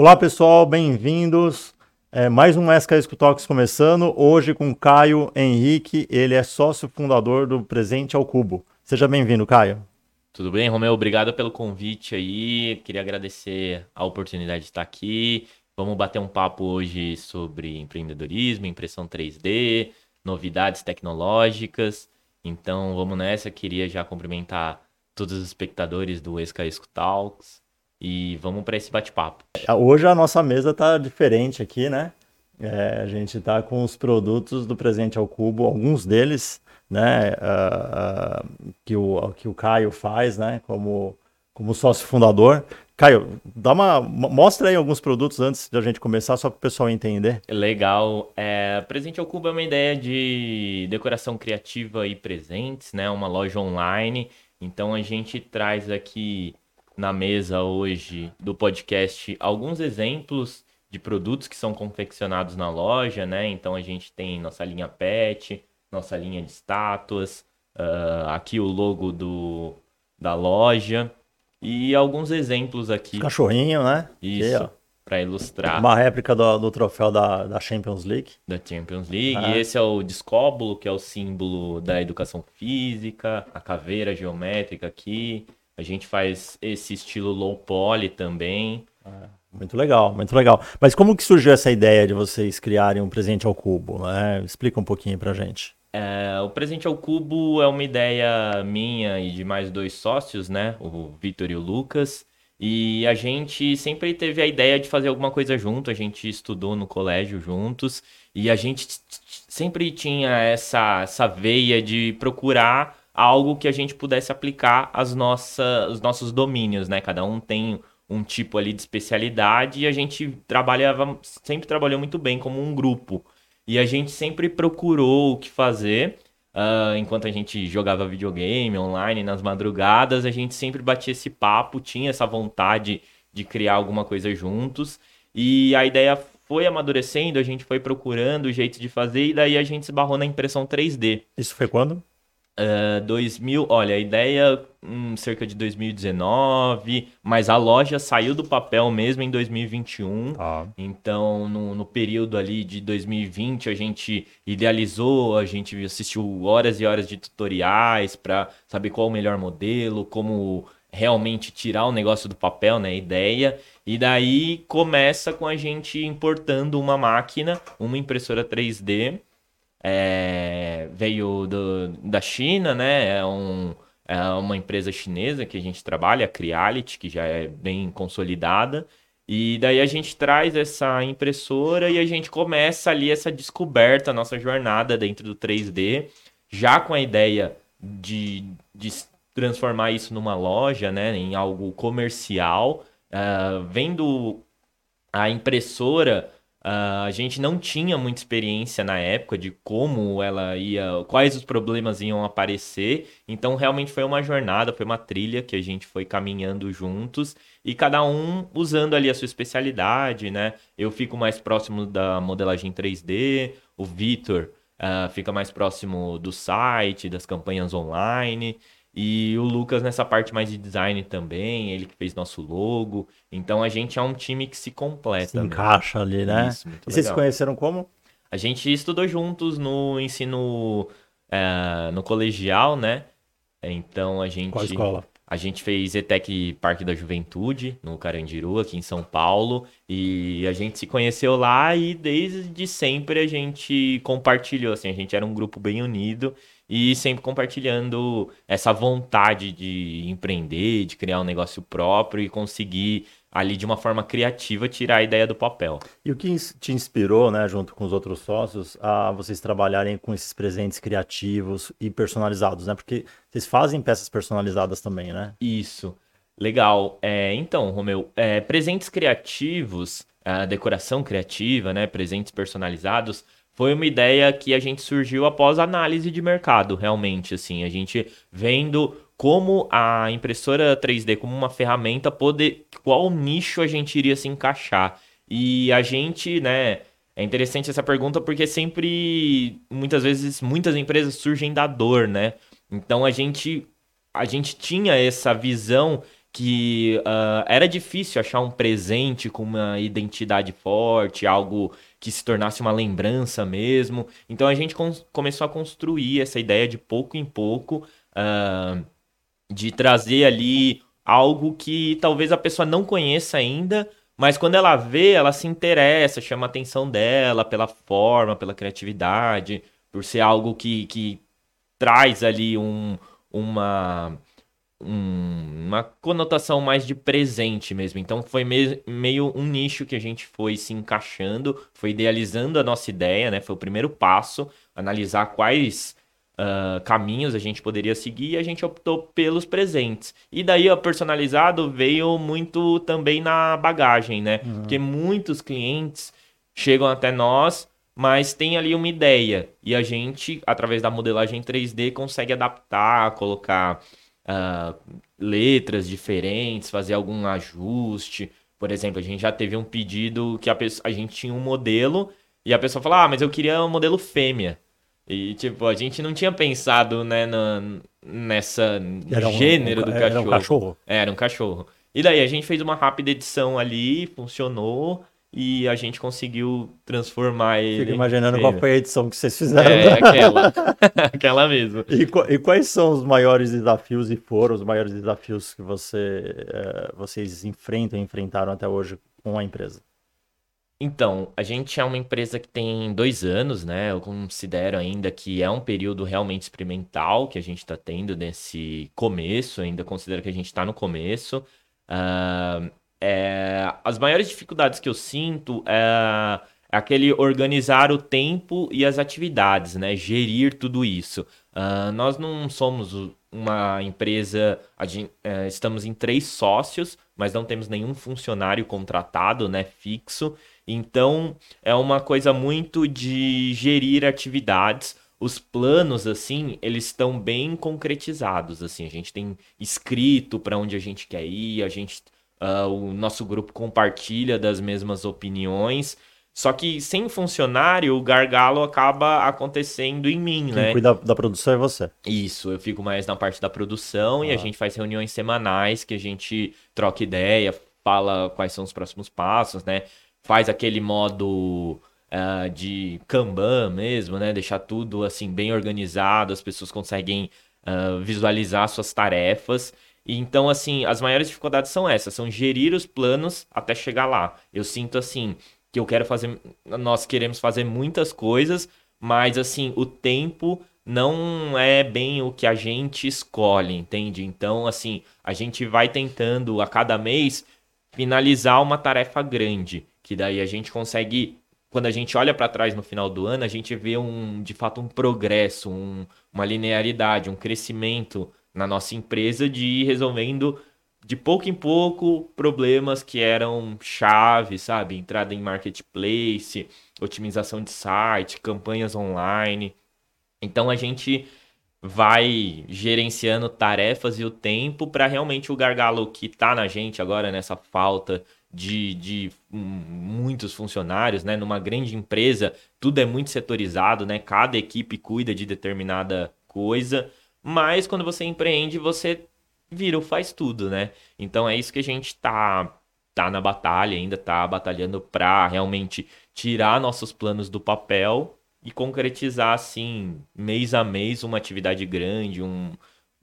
Olá pessoal, bem-vindos. É, mais um SK Talks começando, hoje com Caio Henrique, ele é sócio fundador do Presente ao Cubo. Seja bem-vindo, Caio. Tudo bem, Romeu? Obrigado pelo convite aí. Queria agradecer a oportunidade de estar aqui. Vamos bater um papo hoje sobre empreendedorismo, impressão 3D, novidades tecnológicas. Então vamos nessa. Queria já cumprimentar todos os espectadores do SKS Talks e vamos para esse bate-papo. Hoje a nossa mesa está diferente aqui, né? É, a gente está com os produtos do Presente ao Cubo, alguns deles, né, uh, uh, que, o, que o Caio faz, né, como, como sócio fundador. Caio, dá uma, mostra aí alguns produtos antes de a gente começar, só para o pessoal entender. Legal. É, Presente ao Cubo é uma ideia de decoração criativa e presentes, né? Uma loja online. Então a gente traz aqui na mesa hoje do podcast alguns exemplos de produtos que são confeccionados na loja, né? Então a gente tem nossa linha PET, nossa linha de estátuas, uh, aqui o logo do, da loja. E alguns exemplos aqui. Cachorrinho, né? Isso. Para ilustrar. Uma réplica do, do troféu da, da, Champions League. Da Champions League. Ah. E esse é o discóbulo, que é o símbolo da educação física. A caveira geométrica aqui. A gente faz esse estilo low poly também. Ah, muito legal, muito legal. Mas como que surgiu essa ideia de vocês criarem um presente ao cubo? Né? Explica um pouquinho pra gente. É, o Presente ao Cubo é uma ideia minha e de mais dois sócios, né? O Vitor e o Lucas. E a gente sempre teve a ideia de fazer alguma coisa junto. A gente estudou no colégio juntos. E a gente sempre tinha essa, essa veia de procurar algo que a gente pudesse aplicar às nossas, os nossos domínios, né? Cada um tem um tipo ali de especialidade e a gente trabalhava, sempre trabalhou muito bem como um grupo. E a gente sempre procurou o que fazer. Uh, enquanto a gente jogava videogame online, nas madrugadas, a gente sempre batia esse papo, tinha essa vontade de criar alguma coisa juntos. E a ideia foi amadurecendo, a gente foi procurando o jeito de fazer, e daí a gente se barrou na impressão 3D. Isso foi quando? Uh, ah, 2000, olha, a ideia hum, cerca de 2019, mas a loja saiu do papel mesmo em 2021. Ah. Então, no, no, período ali de 2020, a gente idealizou, a gente assistiu horas e horas de tutoriais para saber qual o melhor modelo, como realmente tirar o negócio do papel, né? Ideia. E daí começa com a gente importando uma máquina, uma impressora 3D é, veio do, da China, né? É, um, é uma empresa chinesa que a gente trabalha, a Creality, que já é bem consolidada. E daí a gente traz essa impressora e a gente começa ali essa descoberta, nossa jornada dentro do 3D, já com a ideia de, de transformar isso numa loja, né, em algo comercial, uh, vendo a impressora Uh, a gente não tinha muita experiência na época de como ela ia, quais os problemas iam aparecer. Então, realmente foi uma jornada, foi uma trilha que a gente foi caminhando juntos e cada um usando ali a sua especialidade, né? Eu fico mais próximo da modelagem 3D, o Vitor uh, fica mais próximo do site, das campanhas online. E o Lucas nessa parte mais de design também, ele que fez nosso logo. Então a gente é um time que se completa. Se encaixa ali, né? Isso, e vocês se conheceram como? A gente estudou juntos no ensino é, no colegial, né? Então a gente. Qual escola? A gente fez ETEC Parque da Juventude, no Carandiru, aqui em São Paulo. E a gente se conheceu lá e desde sempre a gente compartilhou, assim, a gente era um grupo bem unido e sempre compartilhando essa vontade de empreender, de criar um negócio próprio e conseguir ali de uma forma criativa tirar a ideia do papel. E o que te inspirou, né, junto com os outros sócios, a vocês trabalharem com esses presentes criativos e personalizados, né? Porque vocês fazem peças personalizadas também, né? Isso. Legal. É, então, Romeu, é, presentes criativos, a decoração criativa, né, presentes personalizados, foi uma ideia que a gente surgiu após análise de mercado, realmente, assim, a gente vendo como a impressora 3D como uma ferramenta poder qual nicho a gente iria se encaixar. E a gente, né, é interessante essa pergunta porque sempre muitas vezes muitas empresas surgem da dor, né? Então a gente a gente tinha essa visão que uh, era difícil achar um presente com uma identidade forte, algo que se tornasse uma lembrança mesmo. Então a gente começou a construir essa ideia de pouco em pouco, uh, de trazer ali algo que talvez a pessoa não conheça ainda, mas quando ela vê, ela se interessa, chama a atenção dela pela forma, pela criatividade, por ser algo que, que traz ali um, uma, um, uma conotação mais de presente mesmo. Então foi me meio um nicho que a gente foi se encaixando, foi idealizando a nossa ideia, né? Foi o primeiro passo, analisar quais uh, caminhos a gente poderia seguir e a gente optou pelos presentes. E daí o personalizado veio muito também na bagagem, né? Uhum. Porque muitos clientes chegam até nós, mas tem ali uma ideia. E a gente, através da modelagem 3D, consegue adaptar, colocar uh, letras diferentes, fazer algum ajuste. Por exemplo, a gente já teve um pedido que a, pessoa, a gente tinha um modelo e a pessoa falou: Ah, mas eu queria um modelo fêmea. E, tipo, a gente não tinha pensado, né, na, nessa era um, gênero um, do cachorro. Era um cachorro. Era um cachorro. E daí a gente fez uma rápida edição ali, funcionou e a gente conseguiu transformar ele. Fico imaginando qual foi a edição que vocês fizeram. É, aquela. aquela mesmo. E, e, quais são os maiores desafios e foram os maiores desafios que você, uh, vocês enfrentam e enfrentaram até hoje com a empresa? Então, a gente é uma empresa que tem dois anos, né? Eu considero ainda que é um período realmente experimental que a gente está tendo nesse começo, ainda considero que a gente está no começo. Uh, é, as maiores dificuldades que eu sinto é, é, aquele organizar o tempo e as atividades, né? Gerir tudo isso. Uh, nós não somos uma empresa, gente, uh, estamos em três sócios, mas não temos nenhum funcionário contratado, né? Fixo. Então, é uma coisa muito de gerir atividades. Os planos, assim, eles estão bem concretizados, assim. A gente tem escrito para onde a gente quer ir, a gente... Uh, o nosso grupo compartilha das mesmas opiniões. Só que sem funcionário, o gargalo acaba acontecendo em mim, Quem né? Quem cuida da produção é você. Isso, eu fico mais na parte da produção ah. e a ah. gente faz reuniões semanais que a gente troca ideia, fala quais são os próximos passos, né? faz aquele modo uh, de Kanban mesmo, né? Deixar tudo assim bem organizado, as pessoas conseguem uh, visualizar suas tarefas. Então, assim, as maiores dificuldades são essas, são gerir os planos até chegar lá. Eu sinto assim que eu quero fazer, nós queremos fazer muitas coisas, mas assim, o tempo não é bem o que a gente escolhe, entende? Então, assim, a gente vai tentando a cada mês finalizar uma tarefa grande que daí a gente consegue quando a gente olha para trás no final do ano, a gente vê um, de fato um progresso, um, uma linearidade, um crescimento na nossa empresa de ir resolvendo de pouco em pouco problemas que eram chave, sabe? Entrada em marketplace, otimização de site, campanhas online. Então a gente vai gerenciando tarefas e o tempo para realmente o gargalo que está na gente agora nessa falta de, de muitos funcionários, né? Numa grande empresa, tudo é muito setorizado, né? Cada equipe cuida de determinada coisa, mas quando você empreende, você vira o faz tudo, né? Então é isso que a gente tá tá na batalha, ainda tá batalhando para realmente tirar nossos planos do papel e concretizar assim, mês a mês, uma atividade grande, um,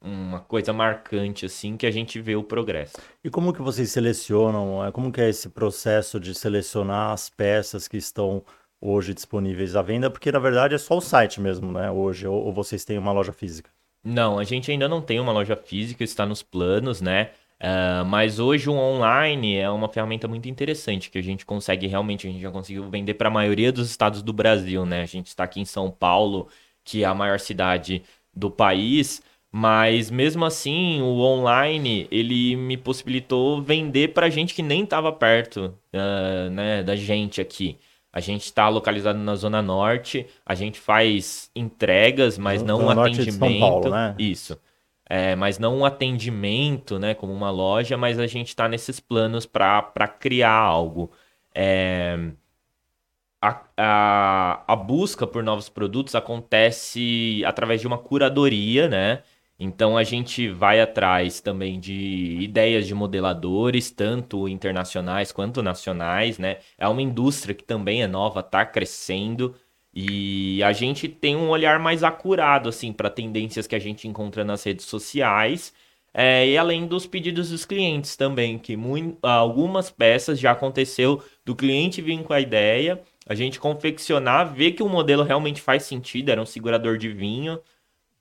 uma coisa marcante assim que a gente vê o progresso. E como que vocês selecionam? É, como que é esse processo de selecionar as peças que estão hoje disponíveis à venda? Porque na verdade é só o site mesmo, né? Hoje ou, vocês têm uma loja física? Não, a gente ainda não tem uma loja física, está nos planos, né? Uh, mas hoje o online é uma ferramenta muito interessante que a gente consegue realmente, a gente já conseguiu vender para a maioria dos estados do Brasil, né? A gente está aqui em São Paulo, que é a maior cidade do país, mas mesmo assim, o online ele me possibilitou vender para gente que nem estava perto uh, né, da gente aqui. A gente está localizado na Zona Norte, a gente faz entregas, mas não um atendimento. São Paulo, né? Isso. É, mas não um atendimento, né, como uma loja, mas a gente está nesses planos para criar algo. É, a, a, a busca por novos produtos acontece através de uma curadoria, né? Então a gente vai atrás também de ideias de modeladores, tanto internacionais quanto nacionais, né? É uma indústria que também é nova, está crescendo e a gente tem um olhar mais acurado assim para tendências que a gente encontra nas redes sociais. É, e além dos pedidos dos clientes também, que muito, algumas peças já aconteceu do cliente vir com a ideia, a gente confeccionar, ver que o modelo realmente faz sentido, era um segurador de vinho,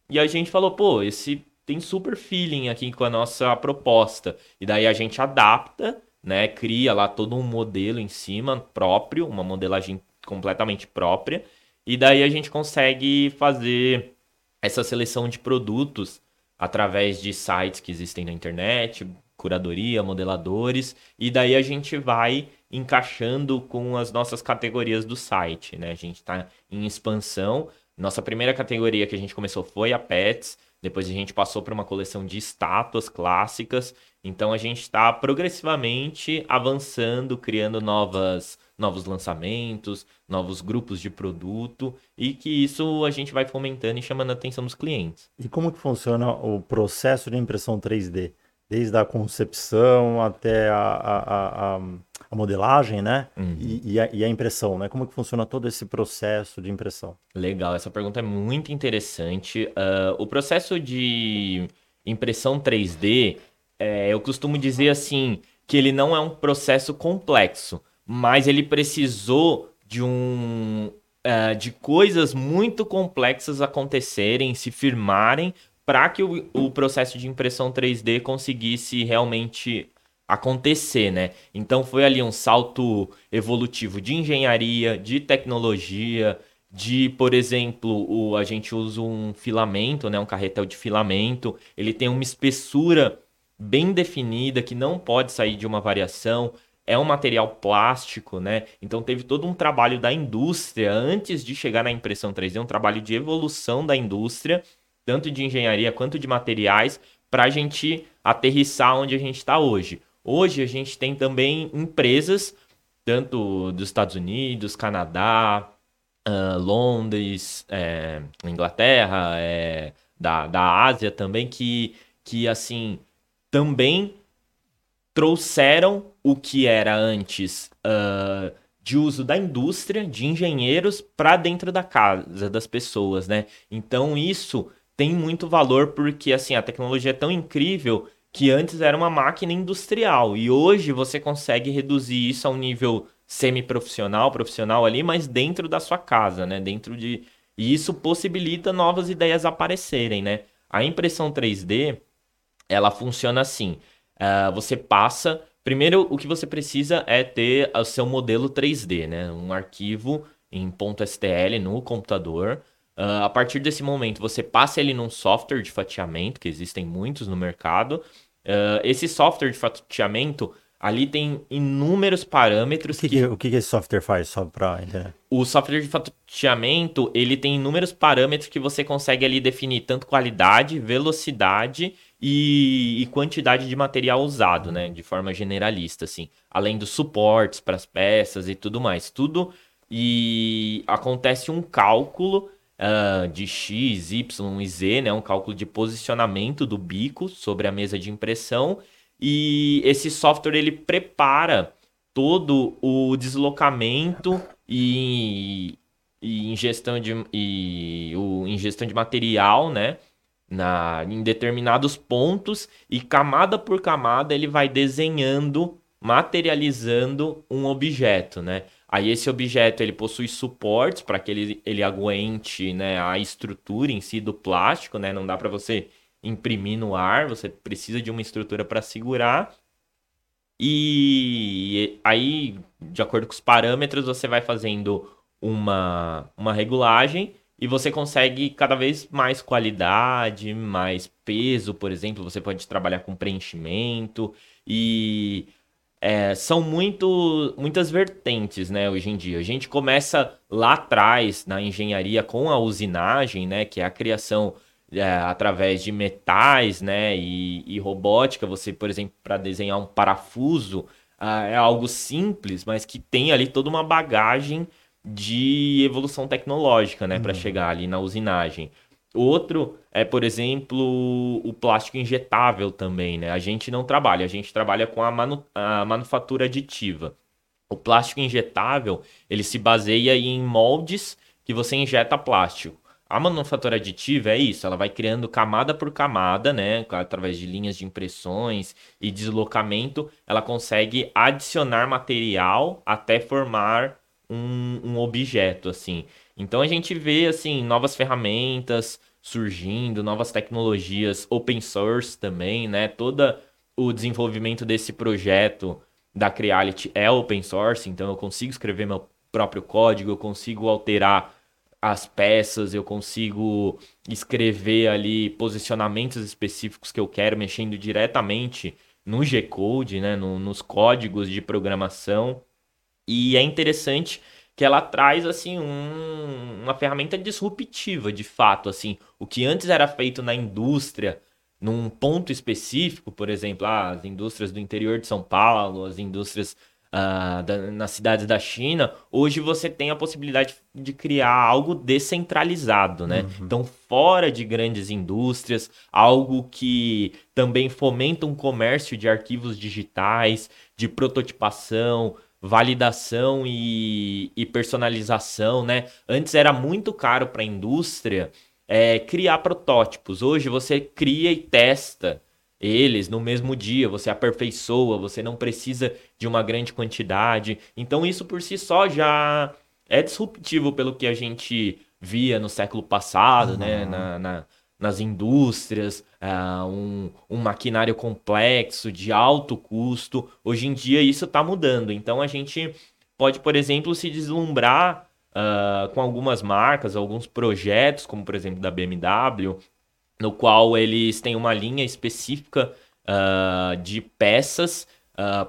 e a gente falou, pô, esse tem super feeling aqui com a nossa proposta. E daí a gente adapta, né? Cria lá todo um modelo em cima próprio, uma modelagem completamente própria. E daí a gente consegue fazer essa seleção de produtos através de sites que existem na internet, curadoria, modeladores, e daí a gente vai encaixando com as nossas categorias do site, né? A gente está em expansão, nossa primeira categoria que a gente começou foi a Pets, depois a gente passou para uma coleção de estátuas clássicas. Então a gente está progressivamente avançando, criando novas, novos lançamentos, novos grupos de produto e que isso a gente vai fomentando e chamando a atenção dos clientes. E como que funciona o processo de impressão 3D? Desde a concepção até a, a, a, a modelagem, né? Uhum. E, e, a, e, a, impressão, né? Como que funciona todo esse processo de impressão? Legal, essa pergunta é muito interessante. Uh, o processo de impressão 3D, é, eu costumo dizer assim, que ele não é um processo complexo, mas ele precisou de um uh, de coisas muito complexas acontecerem, se firmarem para que o, o processo de impressão 3D conseguisse realmente acontecer, né? Então foi ali um salto evolutivo de engenharia, de tecnologia, de, por exemplo, o, a gente usa um filamento, né, um carretel de filamento, ele tem uma espessura bem definida que não pode sair de uma variação, é um material plástico, né? Então teve todo um trabalho da indústria antes de chegar na impressão 3D, um trabalho de evolução da indústria, tanto de engenharia quanto de materiais, para a gente aterrissar onde a gente está hoje. Hoje a gente tem também empresas, tanto dos Estados Unidos, Canadá, uh, Londres, é, Inglaterra, é, da, da Ásia também, que, que assim também trouxeram o que era antes uh, de uso da indústria, de engenheiros, para dentro da casa das pessoas, né? Então isso tem muito valor porque assim a tecnologia é tão incrível que antes era uma máquina industrial e hoje você consegue reduzir isso a um nível semi-profissional, profissional ali, mas dentro da sua casa, né? Dentro de e isso possibilita novas ideias aparecerem, né? A impressão 3D ela funciona assim: uh, você passa Primeiro, o que você precisa é ter o seu modelo 3D, né? Um arquivo em .stl no computador. Uh, a partir desse momento, você passa ele num software de fatiamento, que existem muitos no mercado. Uh, esse software de fatiamento, ali tem inúmeros parâmetros. O que, que... o que esse software faz, só para entender? O software de fatiamento, ele tem inúmeros parâmetros que você consegue ali definir tanto qualidade, velocidade e, e, quantidade de material usado, né? De forma generalista, assim. Além dos suportes para as peças e tudo mais. Tudo. E acontece um cálculo uh, de X, Y e Z, né? Um cálculo de posicionamento do bico sobre a mesa de impressão. E esse software ele prepara todo o deslocamento e, e ingestão de e o ingestão de material, né? na, em determinados pontos e camada por camada ele vai desenhando, materializando um objeto, né? Aí esse objeto ele possui suportes para que ele, ele aguente né, a estrutura em si do plástico, né? Não dá para você imprimir no ar, você precisa de uma estrutura para segurar. E aí, de acordo com os parâmetros, você vai fazendo uma, uma regulagem e você consegue cada vez mais qualidade, mais peso, por exemplo. Você pode trabalhar com preenchimento e é, são muito, muitas vertentes, né, hoje em dia. A gente começa lá atrás na engenharia com a usinagem, né, que é a criação é, através de metais, né, e, e robótica. Você, por exemplo, para desenhar um parafuso uh, é algo simples, mas que tem ali toda uma bagagem de evolução tecnológica, né, uhum. para chegar ali na usinagem. Outro é, por exemplo, o plástico injetável também, né? A gente não trabalha, a gente trabalha com a, manu a manufatura aditiva. O plástico injetável, ele se baseia em moldes que você injeta plástico. A manufatura aditiva é isso, ela vai criando camada por camada, né? Através de linhas de impressões e deslocamento, ela consegue adicionar material até formar um, um objeto, assim. Então a gente vê, assim, novas ferramentas, surgindo, novas tecnologias open source também, né? Todo o desenvolvimento desse projeto da Creality é open source, então eu consigo escrever meu próprio código, eu consigo alterar as peças, eu consigo escrever ali posicionamentos específicos que eu quero, mexendo diretamente no G-Code, né, no, nos códigos de programação. E é interessante que ela traz assim um, uma ferramenta disruptiva, de fato, assim, o que antes era feito na indústria, num ponto específico, por exemplo, ah, as indústrias do interior de São Paulo, as indústrias ah, da, nas cidades da China, hoje você tem a possibilidade de criar algo descentralizado, né? Uhum. Então, fora de grandes indústrias, algo que também fomenta um comércio de arquivos digitais, de prototipação, validação e, e personalização, né? Antes era muito caro para a indústria é, criar protótipos. Hoje você cria e testa eles no mesmo dia, você aperfeiçoa, você não precisa de uma grande quantidade. Então isso por si só já é disruptivo pelo que a gente via no século passado, né? uhum. né? Na, na, nas indústrias, uh, um, um maquinário complexo, de alto custo. Hoje em dia isso está mudando. Então a gente pode, por exemplo, se deslumbrar uh, com algumas marcas, alguns projetos, como por exemplo da BMW, no qual eles têm uma linha específica uh, de peças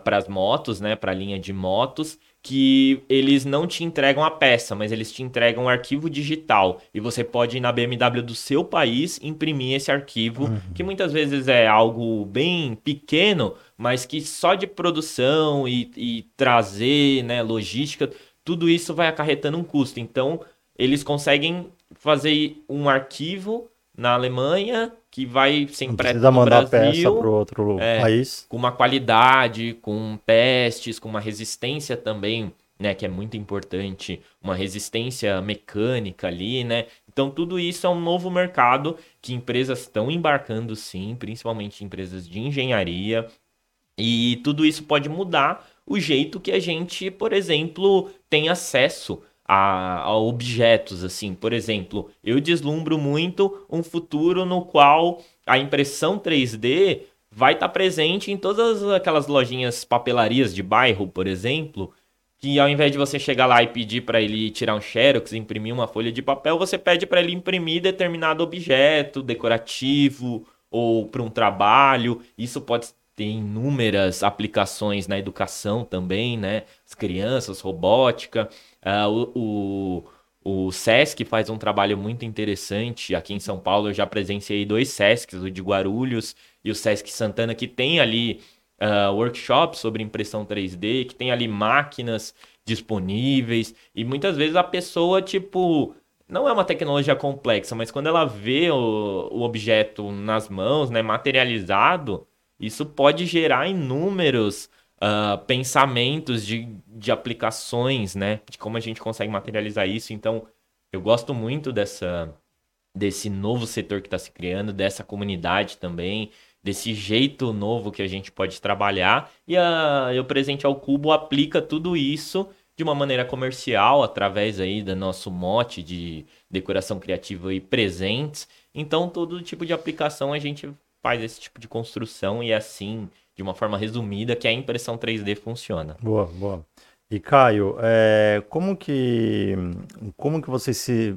para as motos, né, para a linha de motos, que eles não te entregam a peça, mas eles te entregam um arquivo digital. E você pode ir na BMW do seu país imprimir esse arquivo, uhum. que muitas vezes é algo bem pequeno, mas que só de produção e, e trazer, né, logística, tudo isso vai acarretando um custo. Então, eles conseguem fazer um arquivo na Alemanha que vai ser impresso no mandar Brasil, peça para outro é, país. com uma qualidade, com testes, com uma resistência também, né, que é muito importante, uma resistência mecânica ali, né? Então tudo isso é um novo mercado que empresas estão embarcando sim, principalmente empresas de engenharia, e tudo isso pode mudar o jeito que a gente, por exemplo, tem acesso a, a, objetos, assim. Por exemplo, eu deslumbro muito um futuro no qual a impressão 3D vai estar tá presente em todas aquelas lojinhas papelarias de bairro, por exemplo, que ao invés de você chegar lá e pedir para ele tirar um xerox, imprimir uma folha de papel, você pede para ele imprimir determinado objeto decorativo ou para um trabalho. Isso pode ter inúmeras aplicações na educação também, né? As crianças, robótica. Uh, o, o, o SESC faz um trabalho muito interessante. Aqui em São Paulo eu já presenciei dois SESCs, o de Guarulhos e o SESC Santana, que tem ali uh, workshops sobre impressão 3D, que tem ali máquinas disponíveis. E muitas vezes a pessoa, tipo, não é uma tecnologia complexa, mas quando ela vê o, o objeto nas mãos, né, materializado, isso pode gerar inúmeros uh, pensamentos de, de aplicações, né? De como a gente consegue materializar isso. Então, eu gosto muito dessa desse novo setor que está se criando, dessa comunidade também, desse jeito novo que a gente pode trabalhar. E a, o Presente ao Cubo aplica tudo isso de uma maneira comercial, através aí do nosso mote de decoração criativa e presentes. Então, todo tipo de aplicação a gente faz esse tipo de construção e assim de uma forma resumida, que a impressão 3D funciona. Boa, boa. E Caio, é, como que como que vocês se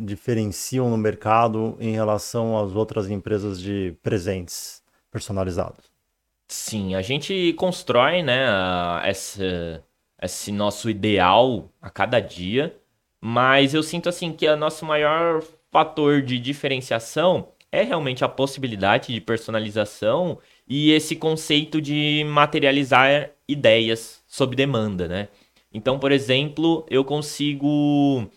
diferenciam no mercado em relação às outras empresas de presentes personalizados? Sim, a gente constrói, né, essa, esse nosso ideal a cada dia, mas eu sinto assim que o nosso maior fator de diferenciação é realmente a possibilidade de personalização e esse conceito de materializar ideias sob demanda, né? Então, por exemplo, eu consigo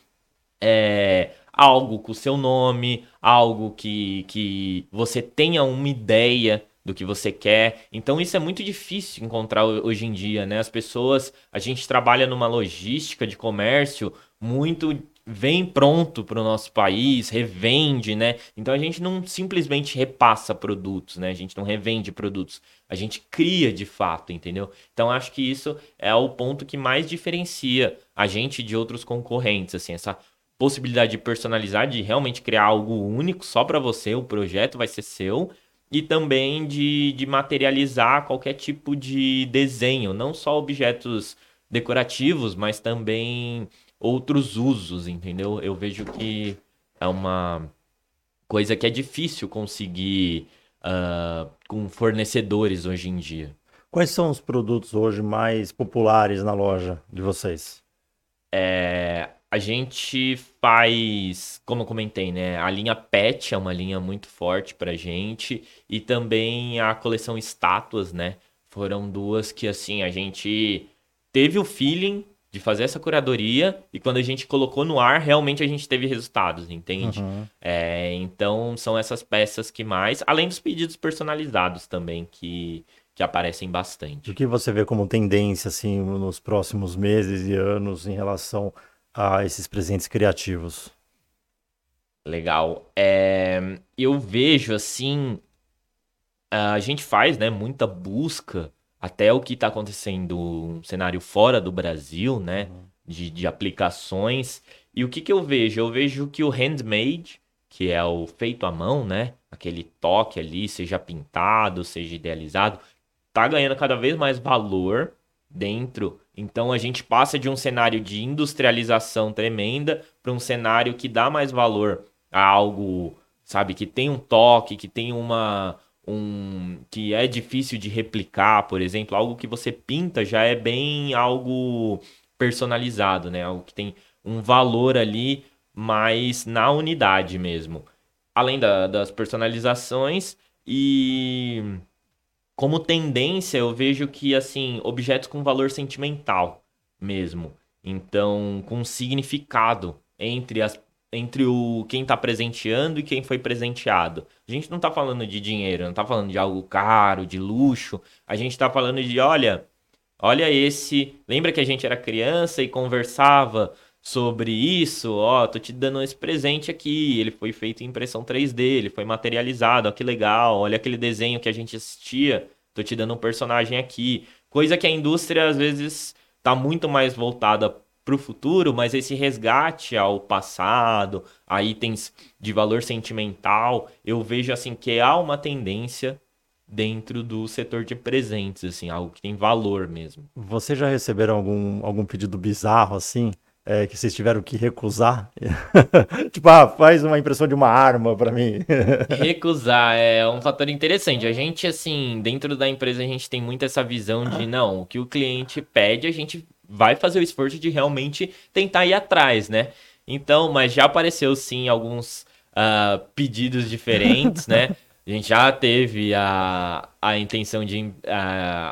é, algo com o seu nome, algo que, que você tenha uma ideia do que você quer. Então isso é muito difícil encontrar hoje em dia, né? As pessoas, a gente trabalha numa logística de comércio muito vem pronto para o nosso país, revende, né? Então a gente não simplesmente repassa produtos, né? A gente não revende produtos, a gente cria de fato, entendeu? Então acho que isso é o ponto que mais diferencia a gente de outros concorrentes, assim, essa possibilidade de personalizar, de realmente criar algo único só para você, o projeto vai ser seu e também de, de materializar qualquer tipo de desenho, não só objetos decorativos, mas também outros usos, entendeu? Eu vejo que é uma coisa que é difícil conseguir uh, com fornecedores hoje em dia. Quais são os produtos hoje mais populares na loja de vocês? É, a gente faz, como eu comentei, né? A linha Pet é uma linha muito forte pra gente. E também a coleção Estátuas, né? Foram duas que, assim, a gente teve o feeling de fazer essa curadoria e quando a gente colocou no ar, realmente a gente teve resultados, entende? Uhum. É, então, são essas peças que mais, além dos pedidos personalizados também, que, que aparecem bastante. O que você vê como tendência, assim, nos próximos meses e anos em relação a esses presentes criativos? Legal. É, eu vejo assim, a gente faz, né, muita busca até o que está acontecendo um cenário fora do Brasil, né, uhum. de, de aplicações. E o que, que eu vejo? Eu vejo que o handmade, que é o feito à mão, né, aquele toque ali, seja pintado, seja idealizado, tá ganhando cada vez mais valor dentro. Então a gente passa de um cenário de industrialização tremenda para um cenário que dá mais valor a algo, sabe, que tem um toque, que tem uma um que é difícil de replicar, por exemplo, algo que você pinta já é bem algo personalizado, né? Algo que tem um valor ali mais na unidade mesmo. Além da, das personalizações e como tendência, eu vejo que, assim, objetos com valor sentimental mesmo. Então, com significado entre as entre o quem está presenteando e quem foi presenteado. A gente não está falando de dinheiro, não está falando de algo caro, de luxo. A gente está falando de, olha, olha esse. Lembra que a gente era criança e conversava sobre isso? Ó, tô te dando esse presente aqui. Ele foi feito em impressão 3D, ele foi materializado. Ó, que legal. Olha aquele desenho que a gente assistia. Tô te dando um personagem aqui. Coisa que a indústria às vezes tá muito mais voltada para o futuro, mas esse resgate ao passado, a itens de valor sentimental, eu vejo assim que há uma tendência dentro do setor de presentes, assim, algo que tem valor mesmo. Vocês já receberam algum, algum pedido bizarro assim? É, que vocês tiveram que recusar? tipo, ah, faz uma impressão de uma arma para mim. recusar é um fator interessante. A gente, assim, dentro da empresa, a gente tem muito essa visão de, não, o que o cliente pede, a gente vai fazer o esforço de realmente tentar ir atrás, né? Então, mas já apareceu sim alguns uh, pedidos diferentes, né? A gente já teve a, a intenção de. Uh,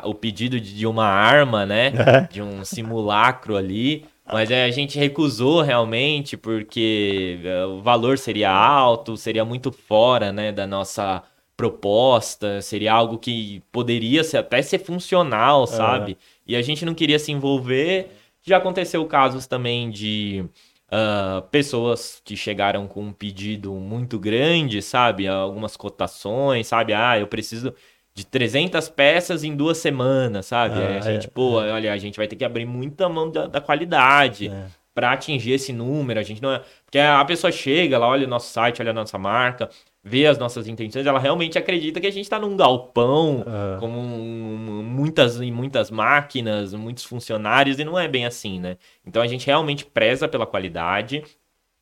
o pedido de, de uma arma, né? É. De um simulacro ali. Mas a gente recusou realmente porque uh, o valor seria alto, seria muito fora né, da nossa proposta, seria algo que poderia ser, até ser funcional, é. sabe? É. E a gente não queria se envolver. Já aconteceu casos também de uh, pessoas que chegaram com um pedido muito grande, sabe? Algumas cotações, sabe? Ah, eu preciso de 300 peças em duas semanas, sabe? Ah, a gente, é, pô, é. olha, a gente vai ter que abrir muita mão da, da qualidade. É para atingir esse número. A gente não é. Porque a pessoa chega, ela olha o nosso site, olha a nossa marca, vê as nossas intenções, ela realmente acredita que a gente está num galpão uhum. com um, muitas e muitas máquinas, muitos funcionários, e não é bem assim, né? Então a gente realmente preza pela qualidade,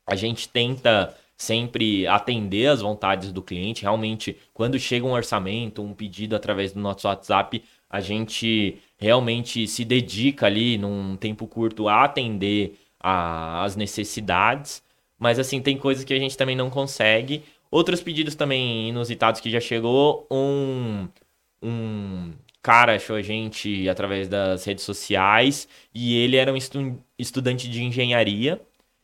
a gente tenta sempre atender as vontades do cliente. Realmente, quando chega um orçamento, um pedido através do nosso WhatsApp, a gente realmente se dedica ali num tempo curto a atender as necessidades. Mas assim, tem coisas que a gente também não consegue. Outros pedidos também inusitados que já chegou. Um, um cara achou a gente através das redes sociais e ele era um estu estudante de engenharia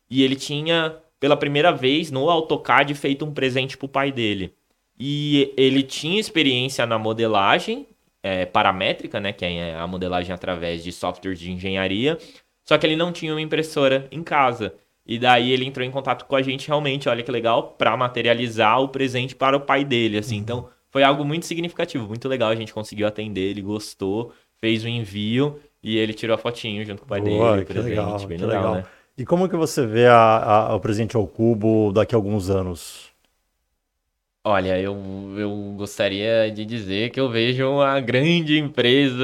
e ele tinha pela primeira vez no AutoCAD feito um presente para o pai dele. E ele tinha experiência na modelagem é, paramétrica, né, que é a modelagem através de software de engenharia, só que ele não tinha uma impressora em casa. E daí ele entrou em contato com a gente realmente, olha que legal, para materializar o presente para o pai dele, assim. Uhum. Então, foi algo muito significativo, muito legal, a gente conseguiu atender, ele gostou, fez o envio e ele tirou a fotinho junto com o pai Boa, dele, que presente, legal, bem legal, legal, né? E como que você vê a, a, o presente ao cubo daqui a alguns anos? Olha, eu, eu gostaria de dizer que eu vejo uma grande empresa.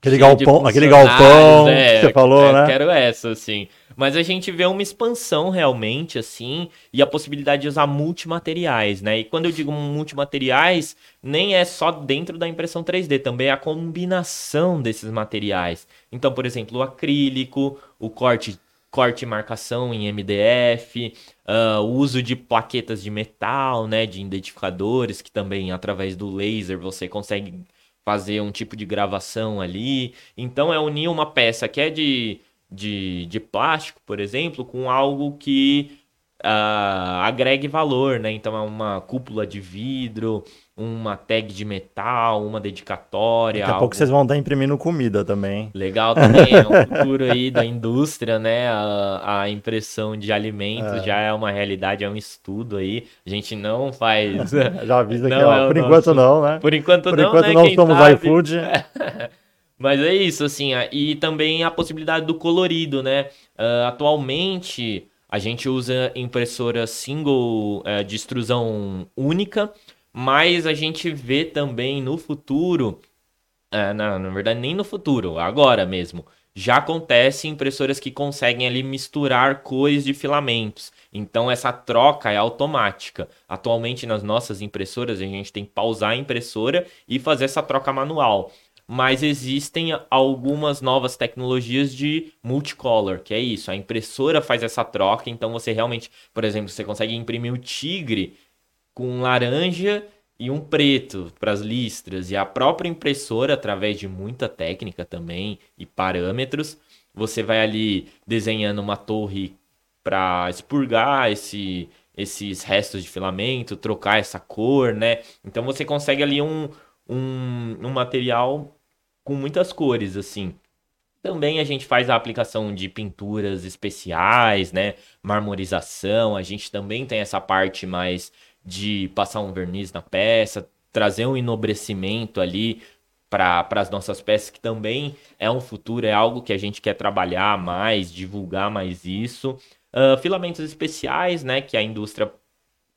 Aquele galpão, aquele galpão é, que você falou, é, né? Quero essa, assim. Mas a gente vê uma expansão realmente, assim, e a possibilidade de usar multimateriais, né? E quando eu digo multimateriais, nem é só dentro da impressão 3D, também é a combinação desses materiais. Então, por exemplo, o acrílico, o corte corte e marcação em MDF, uh, o uso de plaquetas de metal, né, de identificadores, que também através do laser você consegue fazer um tipo de gravação ali. Então é unir uma peça que é de, de, de plástico, por exemplo, com algo que uh, agregue valor, né? Então é uma cúpula de vidro, uma tag de metal, uma dedicatória. Daqui a algo... pouco vocês vão estar imprimindo comida também. Legal também, é um futuro aí da indústria, né? A, a impressão de alimentos é. já é uma realidade, é um estudo aí. A gente não faz. já avisa que, ó, é por enquanto não, né? Por enquanto por não, enquanto né? não Quem somos sabe... iFood. Mas é isso, assim, e também a possibilidade do colorido, né? Uh, atualmente a gente usa impressora single uh, de extrusão única, mas a gente vê também no futuro, é, na, na verdade nem no futuro, agora mesmo, já acontece impressoras que conseguem ali misturar cores de filamentos. Então essa troca é automática. Atualmente nas nossas impressoras a gente tem que pausar a impressora e fazer essa troca manual. Mas existem algumas novas tecnologias de multicolor, que é isso. A impressora faz essa troca, então você realmente, por exemplo, você consegue imprimir o tigre com laranja e um preto para as listras. E a própria impressora, através de muita técnica também e parâmetros, você vai ali desenhando uma torre para expurgar esse, esses restos de filamento, trocar essa cor, né? Então você consegue ali um, um, um material com muitas cores, assim. Também a gente faz a aplicação de pinturas especiais, né? Marmorização. A gente também tem essa parte mais de passar um verniz na peça, trazer um enobrecimento ali para as nossas peças, que também é um futuro, é algo que a gente quer trabalhar mais, divulgar mais isso. Uh, filamentos especiais, né, que a indústria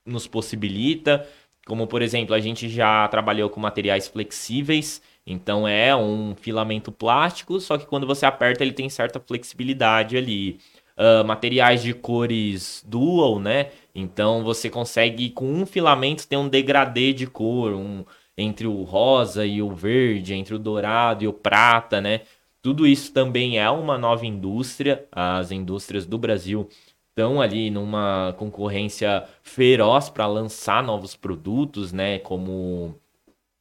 nos possibilita, como por exemplo, a gente já trabalhou com materiais flexíveis, então é um filamento plástico, só que quando você aperta ele tem certa flexibilidade ali. Uh, materiais de cores dual, né? Então você consegue, com um filamento, ter um degradê de cor, um, entre o rosa e o verde, entre o dourado e o prata, né? Tudo isso também é uma nova indústria. As indústrias do Brasil estão ali numa concorrência feroz para lançar novos produtos, né? Como,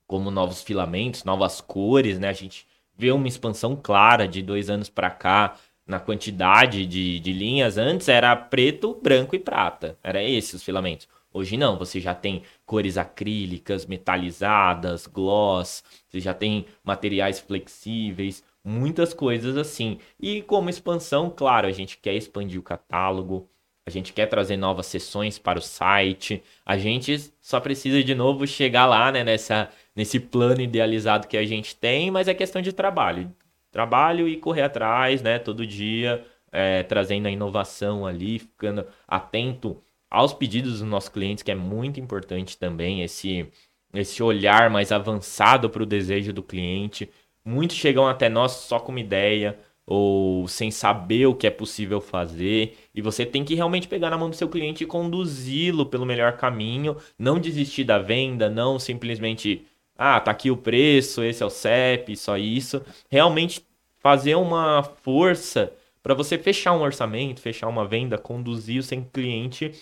como novos filamentos, novas cores, né? A gente vê uma expansão clara de dois anos para cá na quantidade de, de linhas. Antes era preto, branco e prata. Era esses os filamentos. Hoje não, você já tem cores acrílicas, metalizadas, gloss, você já tem materiais flexíveis, muitas coisas assim. E como expansão, claro, a gente quer expandir o catálogo, a gente quer trazer novas sessões para o site, a gente só precisa de novo chegar lá, né, nessa, nesse plano idealizado que a gente tem, mas é questão de trabalho trabalho e correr atrás, né? Todo dia, é, trazendo a inovação ali, ficando atento aos pedidos dos nossos clientes, que é muito importante também esse, esse olhar mais avançado para o desejo do cliente. Muitos chegam até nós só com uma ideia ou sem saber o que é possível fazer, e você tem que realmente pegar na mão do seu cliente e conduzi-lo pelo melhor caminho, não desistir da venda, não simplesmente ah, tá aqui o preço, esse é o CEP, só isso. Realmente fazer uma força para você fechar um orçamento, fechar uma venda, conduzir o seu cliente.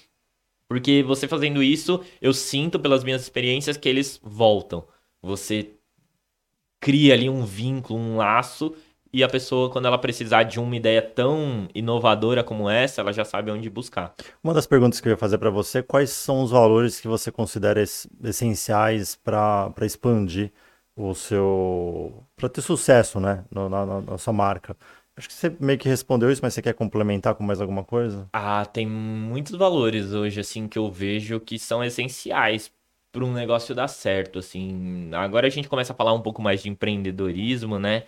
Porque você fazendo isso, eu sinto pelas minhas experiências que eles voltam. Você cria ali um vínculo, um laço e a pessoa, quando ela precisar de uma ideia tão inovadora como essa, ela já sabe onde buscar. Uma das perguntas que eu ia fazer para você, quais são os valores que você considera essenciais para expandir o seu. para ter sucesso, né, na, na, na sua marca? Acho que você meio que respondeu isso, mas você quer complementar com mais alguma coisa? Ah, tem muitos valores hoje, assim, que eu vejo que são essenciais para um negócio dar certo, assim. Agora a gente começa a falar um pouco mais de empreendedorismo, né?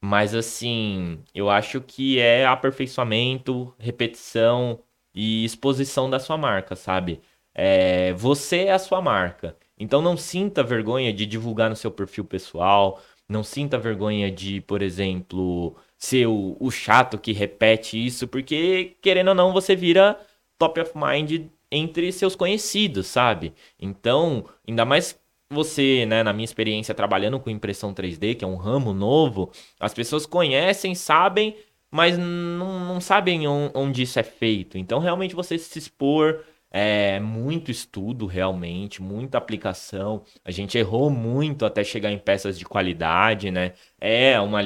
Mas assim, eu acho que é aperfeiçoamento, repetição e exposição da sua marca, sabe? É, você é a sua marca. Então não sinta vergonha de divulgar no seu perfil pessoal, não sinta vergonha de, por exemplo, ser o, o chato que repete isso, porque querendo ou não, você vira top of mind entre seus conhecidos, sabe? Então, ainda mais você, né, na minha experiência trabalhando com impressão 3D, que é um ramo novo, as pessoas conhecem, sabem, mas não, não sabem onde isso é feito. Então, realmente, você se expor, é muito estudo, realmente, muita aplicação. A gente errou muito até chegar em peças de qualidade, né? É uma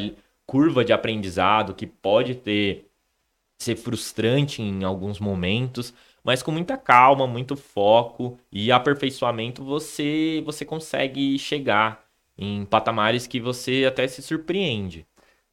curva de aprendizado que pode ter ser frustrante em alguns momentos, mas com muita calma, muito foco e aperfeiçoamento, você, você consegue chegar em patamares que você até se surpreende.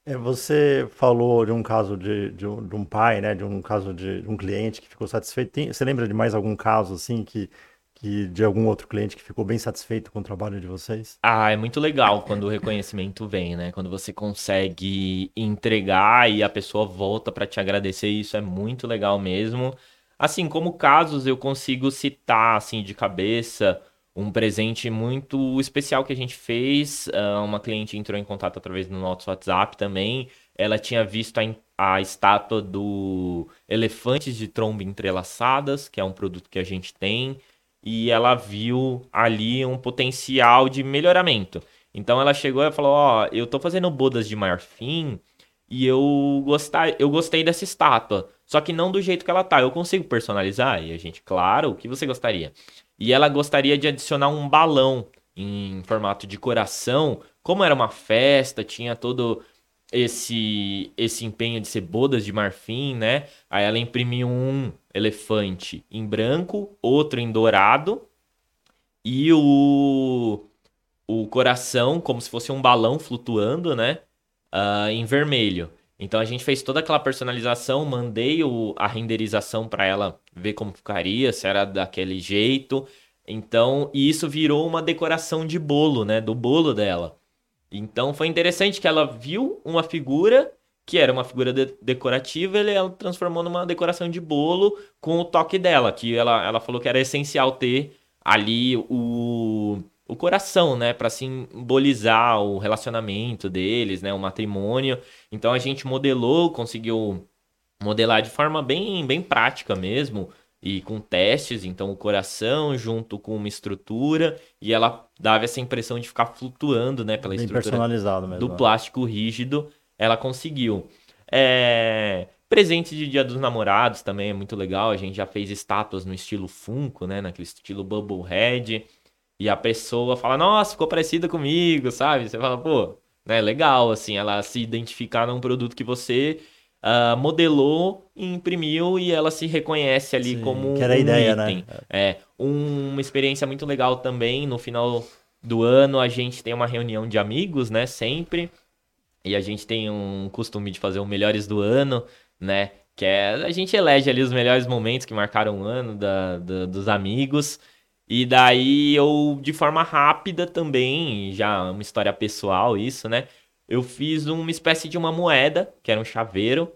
É, você falou de um caso de, de, um, de um pai, né, de um caso de, de um cliente que ficou satisfeito. Tem, você lembra de mais algum caso assim que, que de algum outro cliente que ficou bem satisfeito com o trabalho de vocês? Ah, é muito legal quando o reconhecimento vem, né? Quando você consegue entregar e a pessoa volta para te agradecer, isso é muito legal mesmo. Assim, como casos eu consigo citar assim de cabeça um presente muito especial que a gente fez. Uh, uma cliente entrou em contato através do nosso WhatsApp também. Ela tinha visto a, a estátua do Elefantes de Tromba Entrelaçadas, que é um produto que a gente tem, e ela viu ali um potencial de melhoramento. Então ela chegou e falou: Ó, oh, eu tô fazendo bodas de marfim e eu, gostar, eu gostei dessa estátua. Só que não do jeito que ela tá. Eu consigo personalizar? E a gente, claro, o que você gostaria? E ela gostaria de adicionar um balão em formato de coração. Como era uma festa, tinha todo esse esse empenho de ser bodas de marfim, né? Aí ela imprimiu um elefante em branco, outro em dourado e o o coração como se fosse um balão flutuando, né? Uh, em vermelho. Então a gente fez toda aquela personalização, mandei o, a renderização para ela ver como ficaria, se era daquele jeito. Então, e isso virou uma decoração de bolo, né, do bolo dela. Então foi interessante que ela viu uma figura que era uma figura de decorativa, ele ela transformou numa decoração de bolo com o toque dela, que ela, ela falou que era essencial ter ali o o coração, né, para simbolizar o relacionamento deles, né, o matrimônio. Então a gente modelou, conseguiu modelar de forma bem, bem prática mesmo e com testes, então o coração junto com uma estrutura e ela dava essa impressão de ficar flutuando, né, pela bem estrutura personalizado mesmo, do é. plástico rígido, ela conseguiu. É... Presente de Dia dos Namorados também é muito legal. A gente já fez estátuas no estilo Funko, né? Naquele estilo Bubblehead. E a pessoa fala, nossa, ficou parecida comigo, sabe? Você fala, pô, né, legal, assim, ela se identificar num produto que você uh, modelou, imprimiu e ela se reconhece ali Sim, como que era um a ideia, né? item. Né? É, um, uma experiência muito legal também, no final do ano a gente tem uma reunião de amigos, né, sempre, e a gente tem um costume de fazer o Melhores do Ano, né, que é, a gente elege ali os melhores momentos que marcaram o ano da, da dos amigos, e daí eu, de forma rápida também, já uma história pessoal isso, né? Eu fiz uma espécie de uma moeda, que era um chaveiro,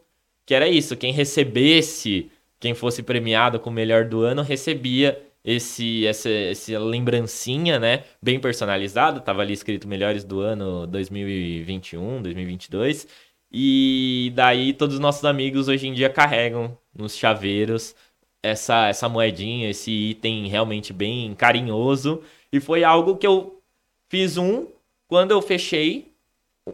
que era isso, quem recebesse, quem fosse premiado com o melhor do ano, recebia esse essa, essa lembrancinha, né, bem personalizada, tava ali escrito melhores do ano 2021, 2022. E daí todos os nossos amigos hoje em dia carregam nos chaveiros essa, essa moedinha, esse item realmente bem carinhoso. E foi algo que eu fiz um quando eu fechei,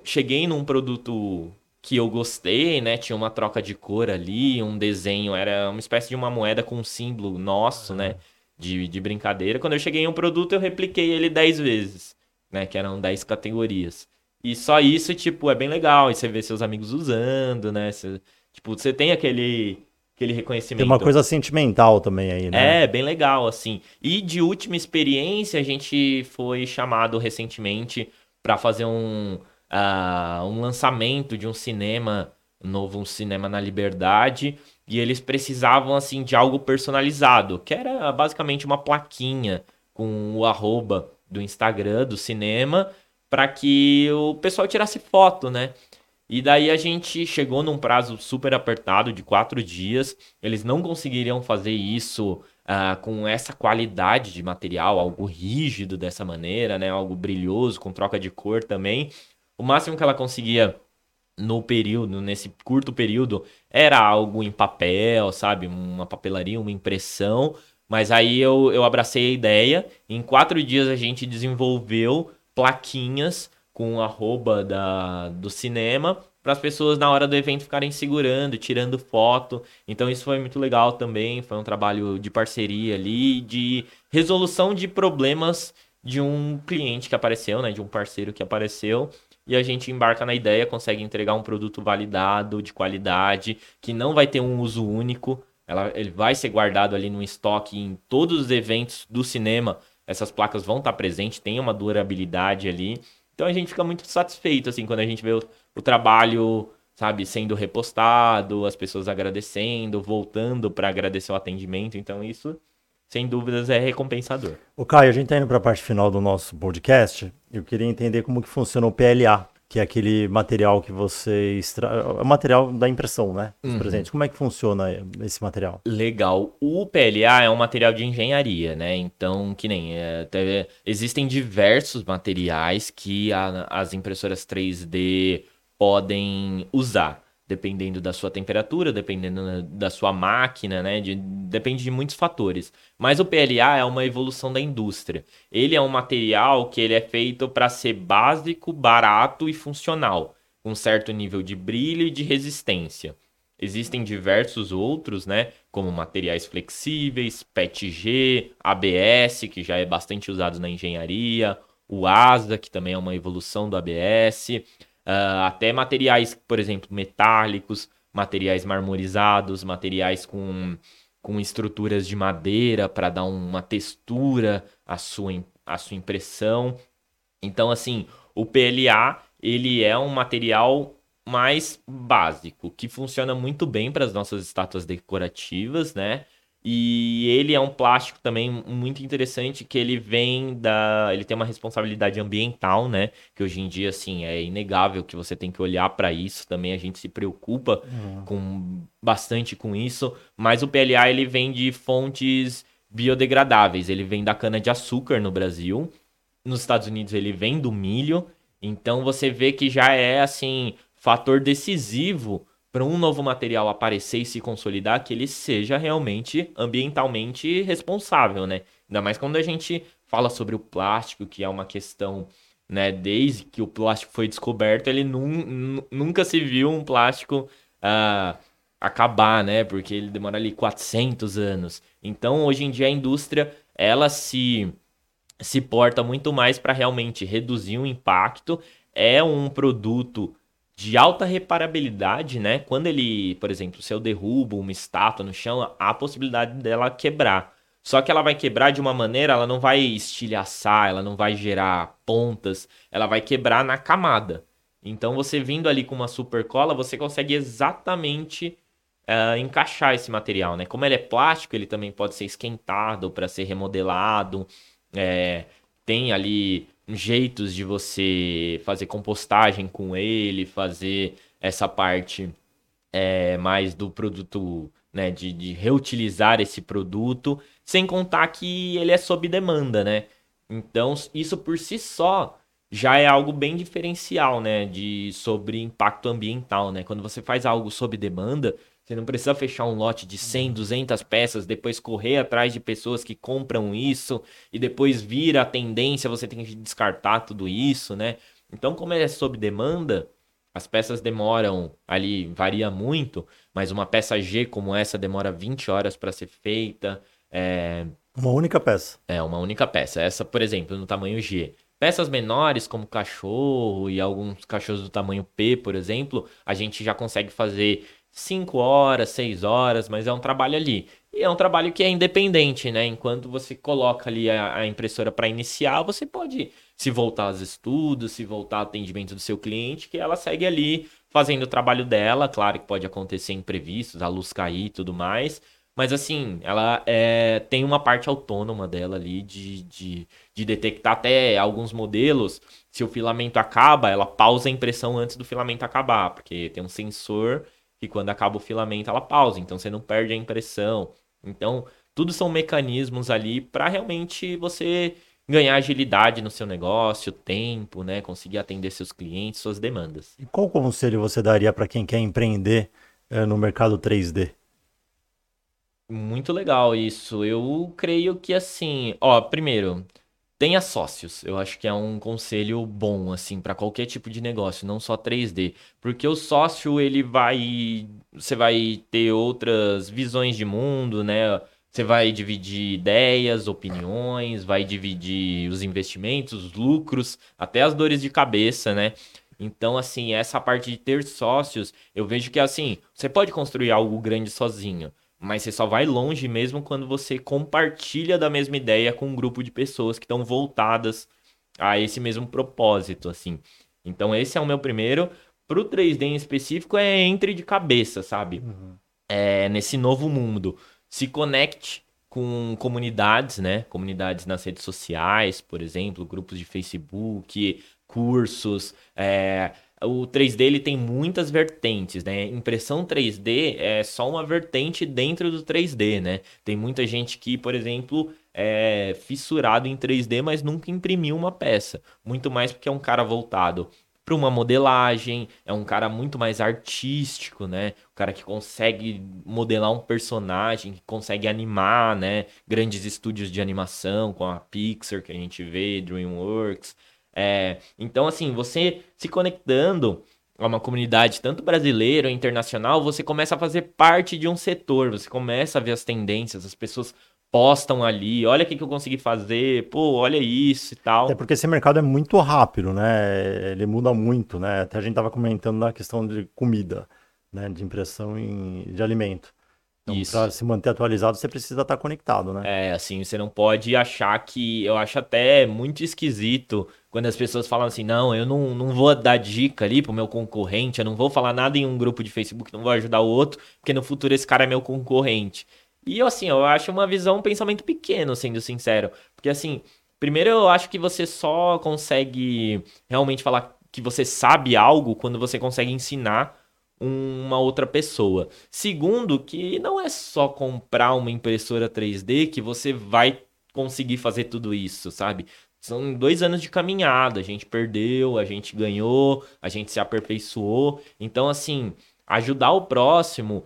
cheguei num produto que eu gostei, né? Tinha uma troca de cor ali, um desenho, era uma espécie de uma moeda com um símbolo nosso, né? De, de brincadeira. Quando eu cheguei em um produto, eu repliquei ele 10 vezes, né? Que eram 10 categorias. E só isso, tipo, é bem legal. E você vê seus amigos usando, né? Você, tipo, você tem aquele, aquele reconhecimento. Tem uma coisa sentimental também aí, né? É, bem legal, assim. E de última experiência, a gente foi chamado recentemente para fazer um, uh, um lançamento de um cinema novo, um cinema na Liberdade. E eles precisavam, assim, de algo personalizado, que era basicamente uma plaquinha com o arroba do Instagram do cinema para que o pessoal tirasse foto, né? E daí a gente chegou num prazo super apertado de quatro dias. Eles não conseguiriam fazer isso uh, com essa qualidade de material, algo rígido dessa maneira, né? Algo brilhoso, com troca de cor também. O máximo que ela conseguia no período, nesse curto período, era algo em papel, sabe? Uma papelaria, uma impressão. Mas aí eu, eu abracei a ideia. Em quatro dias a gente desenvolveu plaquinhas com o arroba da, do cinema para as pessoas na hora do evento ficarem segurando, tirando foto. Então isso foi muito legal também, foi um trabalho de parceria ali, de resolução de problemas de um cliente que apareceu, né, de um parceiro que apareceu. E a gente embarca na ideia, consegue entregar um produto validado, de qualidade, que não vai ter um uso único. Ela, ele vai ser guardado ali no estoque em todos os eventos do cinema. Essas placas vão estar presentes, tem uma durabilidade ali. Então a gente fica muito satisfeito, assim, quando a gente vê o, o trabalho, sabe, sendo repostado, as pessoas agradecendo, voltando para agradecer o atendimento. Então isso, sem dúvidas, é recompensador. O Caio, a gente está indo para a parte final do nosso podcast. Eu queria entender como que funciona o PLA que é aquele material que você extra... é o material da impressão, né? Uhum. presentes. Como é que funciona esse material? Legal. O PLA é um material de engenharia, né? Então, que nem é, existem diversos materiais que a, as impressoras 3D podem usar dependendo da sua temperatura, dependendo da sua máquina, né? De, depende de muitos fatores. Mas o PLA é uma evolução da indústria. Ele é um material que ele é feito para ser básico, barato e funcional, com certo nível de brilho e de resistência. Existem diversos outros, né? Como materiais flexíveis, PETG, ABS, que já é bastante usado na engenharia, o ASA, que também é uma evolução do ABS uh, até materiais, por exemplo, metálicos, materiais marmorizados, materiais com, com estruturas de madeira para dar uma textura à sua, à sua impressão. Então, assim, o PLA ele é um material mais básico, que funciona muito bem para as nossas estátuas decorativas, né? E ele é um plástico também muito interessante que ele vem da, ele tem uma responsabilidade ambiental, né? Que hoje em dia assim é inegável que você tem que olhar para isso. Também a gente se preocupa uhum. com bastante com isso, mas o PLA ele vem de fontes biodegradáveis. Ele vem da cana de açúcar no Brasil. Nos Estados Unidos ele vem do milho. Então você vê que já é assim fator decisivo para um novo material aparecer e se consolidar, que ele seja realmente ambientalmente responsável, né? Ainda mais quando a gente fala sobre o plástico, que é uma questão, né? Desde que o plástico foi descoberto, ele num, nunca se viu um plástico uh, acabar, né? Porque ele demora ali 400 anos. Então, hoje em dia, a indústria, ela se, se porta muito mais para realmente reduzir o impacto. É um produto de alta reparabilidade, né? Quando ele, por exemplo, se eu derrubo uma estátua no chão, há a possibilidade dela quebrar. Só que ela vai quebrar de uma maneira, ela não vai estilhaçar, ela não vai gerar pontas, ela vai quebrar na camada. Então você vindo ali com uma super cola, você consegue exatamente uh, encaixar esse material, né? Como ele é plástico, ele também pode ser esquentado para ser remodelado. É, tem ali jeitos de você fazer compostagem com ele, fazer essa parte é, mais do produto, né, de, de, reutilizar esse produto, sem contar que ele é sob demanda, né? Então, isso por si só já é algo bem diferencial, né, de sobre impacto ambiental, né? Quando você faz algo sob demanda, você não precisa fechar um lote de 100, 200 peças, depois correr atrás de pessoas que compram isso e depois vira a tendência, você tem que descartar tudo isso, né? Então, como é sob demanda, as peças demoram ali, varia muito, mas uma peça G como essa demora 20 horas para ser feita. É... Uma única peça. É, uma única peça. Essa, por exemplo, no tamanho G, Peças menores, como cachorro e alguns cachorros do tamanho P, por exemplo, a gente já consegue fazer 5 horas, 6 horas, mas é um trabalho ali. E é um trabalho que é independente, né? Enquanto você coloca ali a, a impressora para iniciar, você pode se voltar aos estudos, se voltar ao atendimento do seu cliente, que ela segue ali fazendo o trabalho dela. Claro que pode acontecer imprevistos, a luz cair e tudo mais, mas assim, ela é, tem uma parte autônoma dela ali de, de, de detectar até alguns modelos. Se o filamento acaba, ela pausa a impressão antes do filamento acabar, porque tem um sensor que quando acaba o filamento ela pausa, então você não perde a impressão. Então, tudo são mecanismos ali para realmente você ganhar agilidade no seu negócio, tempo, né, conseguir atender seus clientes, suas demandas. E qual conselho você daria para quem quer empreender é, no mercado 3D? Muito legal isso. Eu creio que assim, ó, primeiro, tenha sócios. Eu acho que é um conselho bom assim para qualquer tipo de negócio, não só 3D, porque o sócio ele vai, você vai ter outras visões de mundo, né? Você vai dividir ideias, opiniões, vai dividir os investimentos, os lucros, até as dores de cabeça, né? Então, assim, essa parte de ter sócios, eu vejo que assim, você pode construir algo grande sozinho, mas você só vai longe mesmo quando você compartilha da mesma ideia com um grupo de pessoas que estão voltadas a esse mesmo propósito, assim. Então esse é o meu primeiro. Pro 3D em específico é entre de cabeça, sabe? Uhum. É, nesse novo mundo. Se conecte com comunidades, né? Comunidades nas redes sociais, por exemplo, grupos de Facebook, cursos, é, o 3D ele tem muitas vertentes, né? Impressão 3D é só uma vertente dentro do 3D, né? Tem muita gente que, por exemplo, é fissurado em 3D, mas nunca imprimiu uma peça. Muito mais porque é um cara voltado para uma modelagem, é um cara muito mais artístico, né? O cara que consegue modelar um personagem, que consegue animar, né? Grandes estúdios de animação, com a Pixar que a gente vê, DreamWorks. É, então, assim, você se conectando a uma comunidade tanto brasileira ou internacional, você começa a fazer parte de um setor, você começa a ver as tendências, as pessoas postam ali, olha o que, que eu consegui fazer, pô, olha isso e tal. É porque esse mercado é muito rápido, né? Ele muda muito, né? Até a gente estava comentando na questão de comida, né? De impressão em, de alimento. Então, para se manter atualizado, você precisa estar conectado, né? É, assim, você não pode achar que. Eu acho até muito esquisito quando as pessoas falam assim: não, eu não, não vou dar dica ali pro meu concorrente, eu não vou falar nada em um grupo de Facebook, não vou ajudar o outro, porque no futuro esse cara é meu concorrente. E assim, eu acho uma visão, um pensamento pequeno, sendo sincero. Porque, assim, primeiro eu acho que você só consegue realmente falar que você sabe algo quando você consegue ensinar uma outra pessoa. Segundo, que não é só comprar uma impressora 3D que você vai conseguir fazer tudo isso, sabe? São dois anos de caminhada. A gente perdeu, a gente ganhou, a gente se aperfeiçoou. Então, assim, ajudar o próximo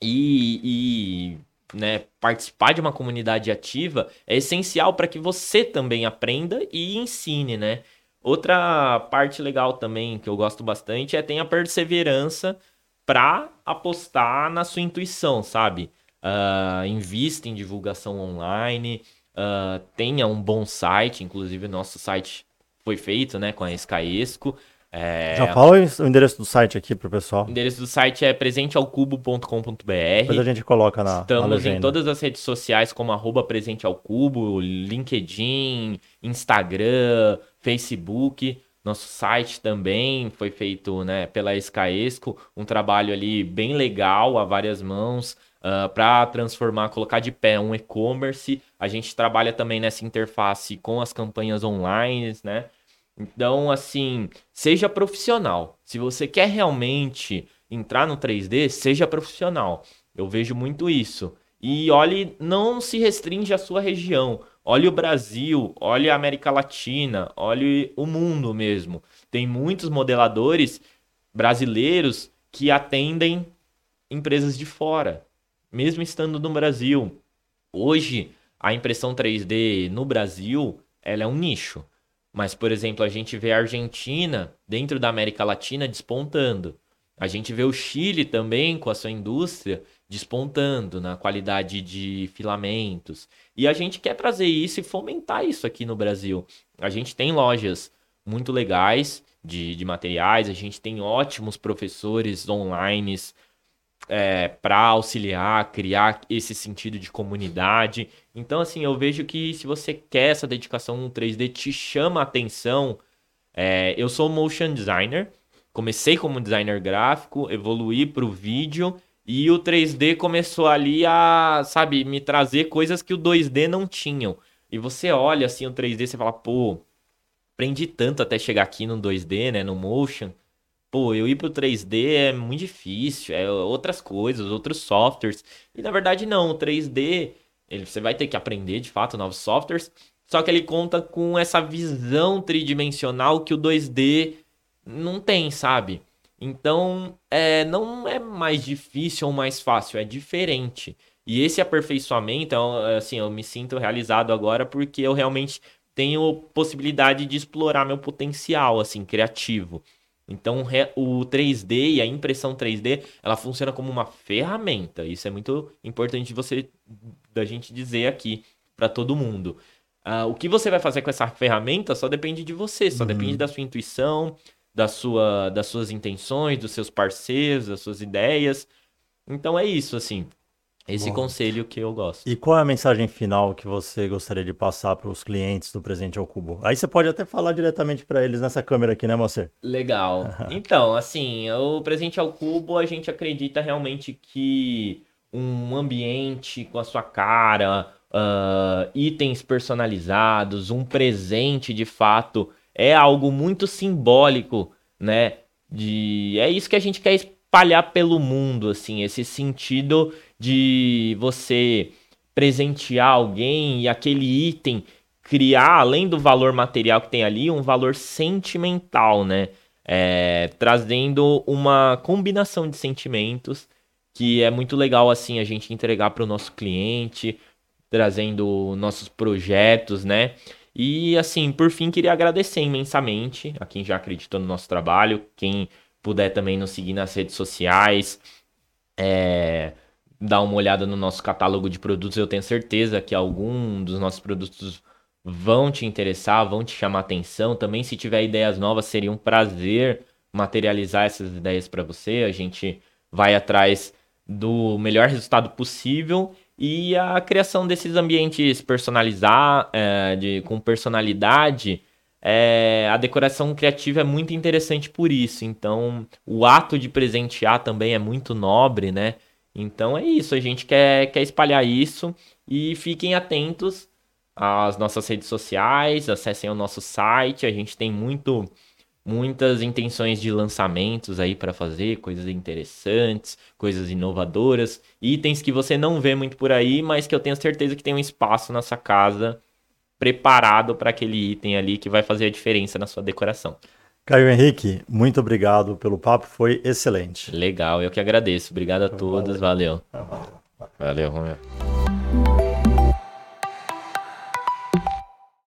e, e né, participar de uma comunidade ativa é essencial para que você também aprenda e ensine, né? Outra parte legal também que eu gosto bastante é ter a perseverança para apostar na sua intuição, sabe? Uh, invista em divulgação online, uh, tenha um bom site, inclusive nosso site foi feito né, com a Skyesco. É... Já fala o endereço do site aqui para o pessoal. O endereço do site é presentealcubo.com.br. Depois a gente coloca na Estamos na em todas as redes sociais como arroba presentealcubo, LinkedIn, Instagram, Facebook. Nosso site também foi feito né, pela Escaesco, um trabalho ali bem legal, a várias mãos, uh, ah, para transformar, colocar de pé um e-commerce. A gente trabalha também nessa interface com as campanhas online, né? Então, assim, seja profissional. Se você quer realmente entrar no 3D, seja profissional. Eu vejo muito isso. E olhe, não se restringe à sua região. Olhe o Brasil, olhe a América Latina, olhe o mundo mesmo. Tem muitos modeladores brasileiros que atendem empresas de fora, mesmo estando no Brasil. Hoje, a impressão 3D no Brasil, ela é um nicho. Mas, por exemplo, a gente vê a Argentina, dentro da América Latina, despontando. A gente vê o Chile também com a sua indústria despontando na qualidade de filamentos. E a gente quer trazer isso e fomentar isso aqui no Brasil. A gente tem lojas muito legais de, de materiais, a gente tem ótimos professores online é, para auxiliar, criar esse sentido de comunidade. Então, assim, eu vejo que se você quer essa dedicação no 3D, te chama a atenção. É, eu sou motion designer, comecei como designer gráfico, evoluí para o vídeo e o 3D começou ali a, sabe, me trazer coisas que o 2D não tinham. E você olha assim o 3D e fala, pô, aprendi tanto até chegar aqui no 2D, né, no motion pô, eu ir pro 3D é muito difícil, é outras coisas, outros softwares. E na verdade não, o 3D, ele, você vai ter que aprender de fato novos softwares, só que ele conta com essa visão tridimensional que o 2D não tem, sabe? Então, é, não é mais difícil ou mais fácil, é diferente. E esse aperfeiçoamento, é assim, eu me sinto realizado agora porque eu realmente tenho possibilidade de explorar meu potencial, assim, criativo. Então o 3D e a impressão 3D, ela funciona como uma ferramenta. Isso é muito importante você da gente dizer aqui para todo mundo. Uh, o que você vai fazer com essa ferramenta só depende de você, só uhum. depende da sua intuição, da sua, das suas intenções, dos seus parceiros, das suas ideias. Então é isso, assim. Esse Bom. conselho que eu gosto. E qual é a mensagem final que você gostaria de passar para os clientes do Presente ao Cubo? Aí você pode até falar diretamente para eles nessa câmera aqui, né, Moacir? Legal. então, assim, o Presente ao Cubo, a gente acredita realmente que um ambiente com a sua cara, uh, itens personalizados, um presente de fato, é algo muito simbólico, né? De... É isso que a gente quer espalhar pelo mundo, assim, esse sentido de você presentear alguém e aquele item criar, além do valor material que tem ali, um valor sentimental, né? É, trazendo uma combinação de sentimentos que é muito legal assim a gente entregar para o nosso cliente, trazendo nossos projetos, né? E assim, por fim, queria agradecer imensamente a quem já acreditou no nosso trabalho, quem puder também nos seguir nas redes sociais, é, dar uma olhada no nosso catálogo de produtos, eu tenho certeza que algum dos nossos produtos vão te interessar, vão te chamar atenção. Também, se tiver ideias novas, seria um prazer materializar essas ideias para você. A gente vai atrás do melhor resultado possível e a criação desses ambientes personalizar, é, de, com personalidade. É, a decoração criativa é muito interessante por isso. Então, o ato de presentear também é muito nobre, né? Então é isso, a gente quer, quer espalhar isso e fiquem atentos às nossas redes sociais, acessem o nosso site, a gente tem muito muitas intenções de lançamentos aí para fazer, coisas interessantes, coisas inovadoras, itens que você não vê muito por aí, mas que eu tenho certeza que tem um espaço na sua casa preparado para aquele item ali que vai fazer a diferença na sua decoração. Caio Henrique, muito obrigado pelo papo, foi excelente. Legal, eu que agradeço. Obrigado a todos, valeu. Valeu, valeu Romeu.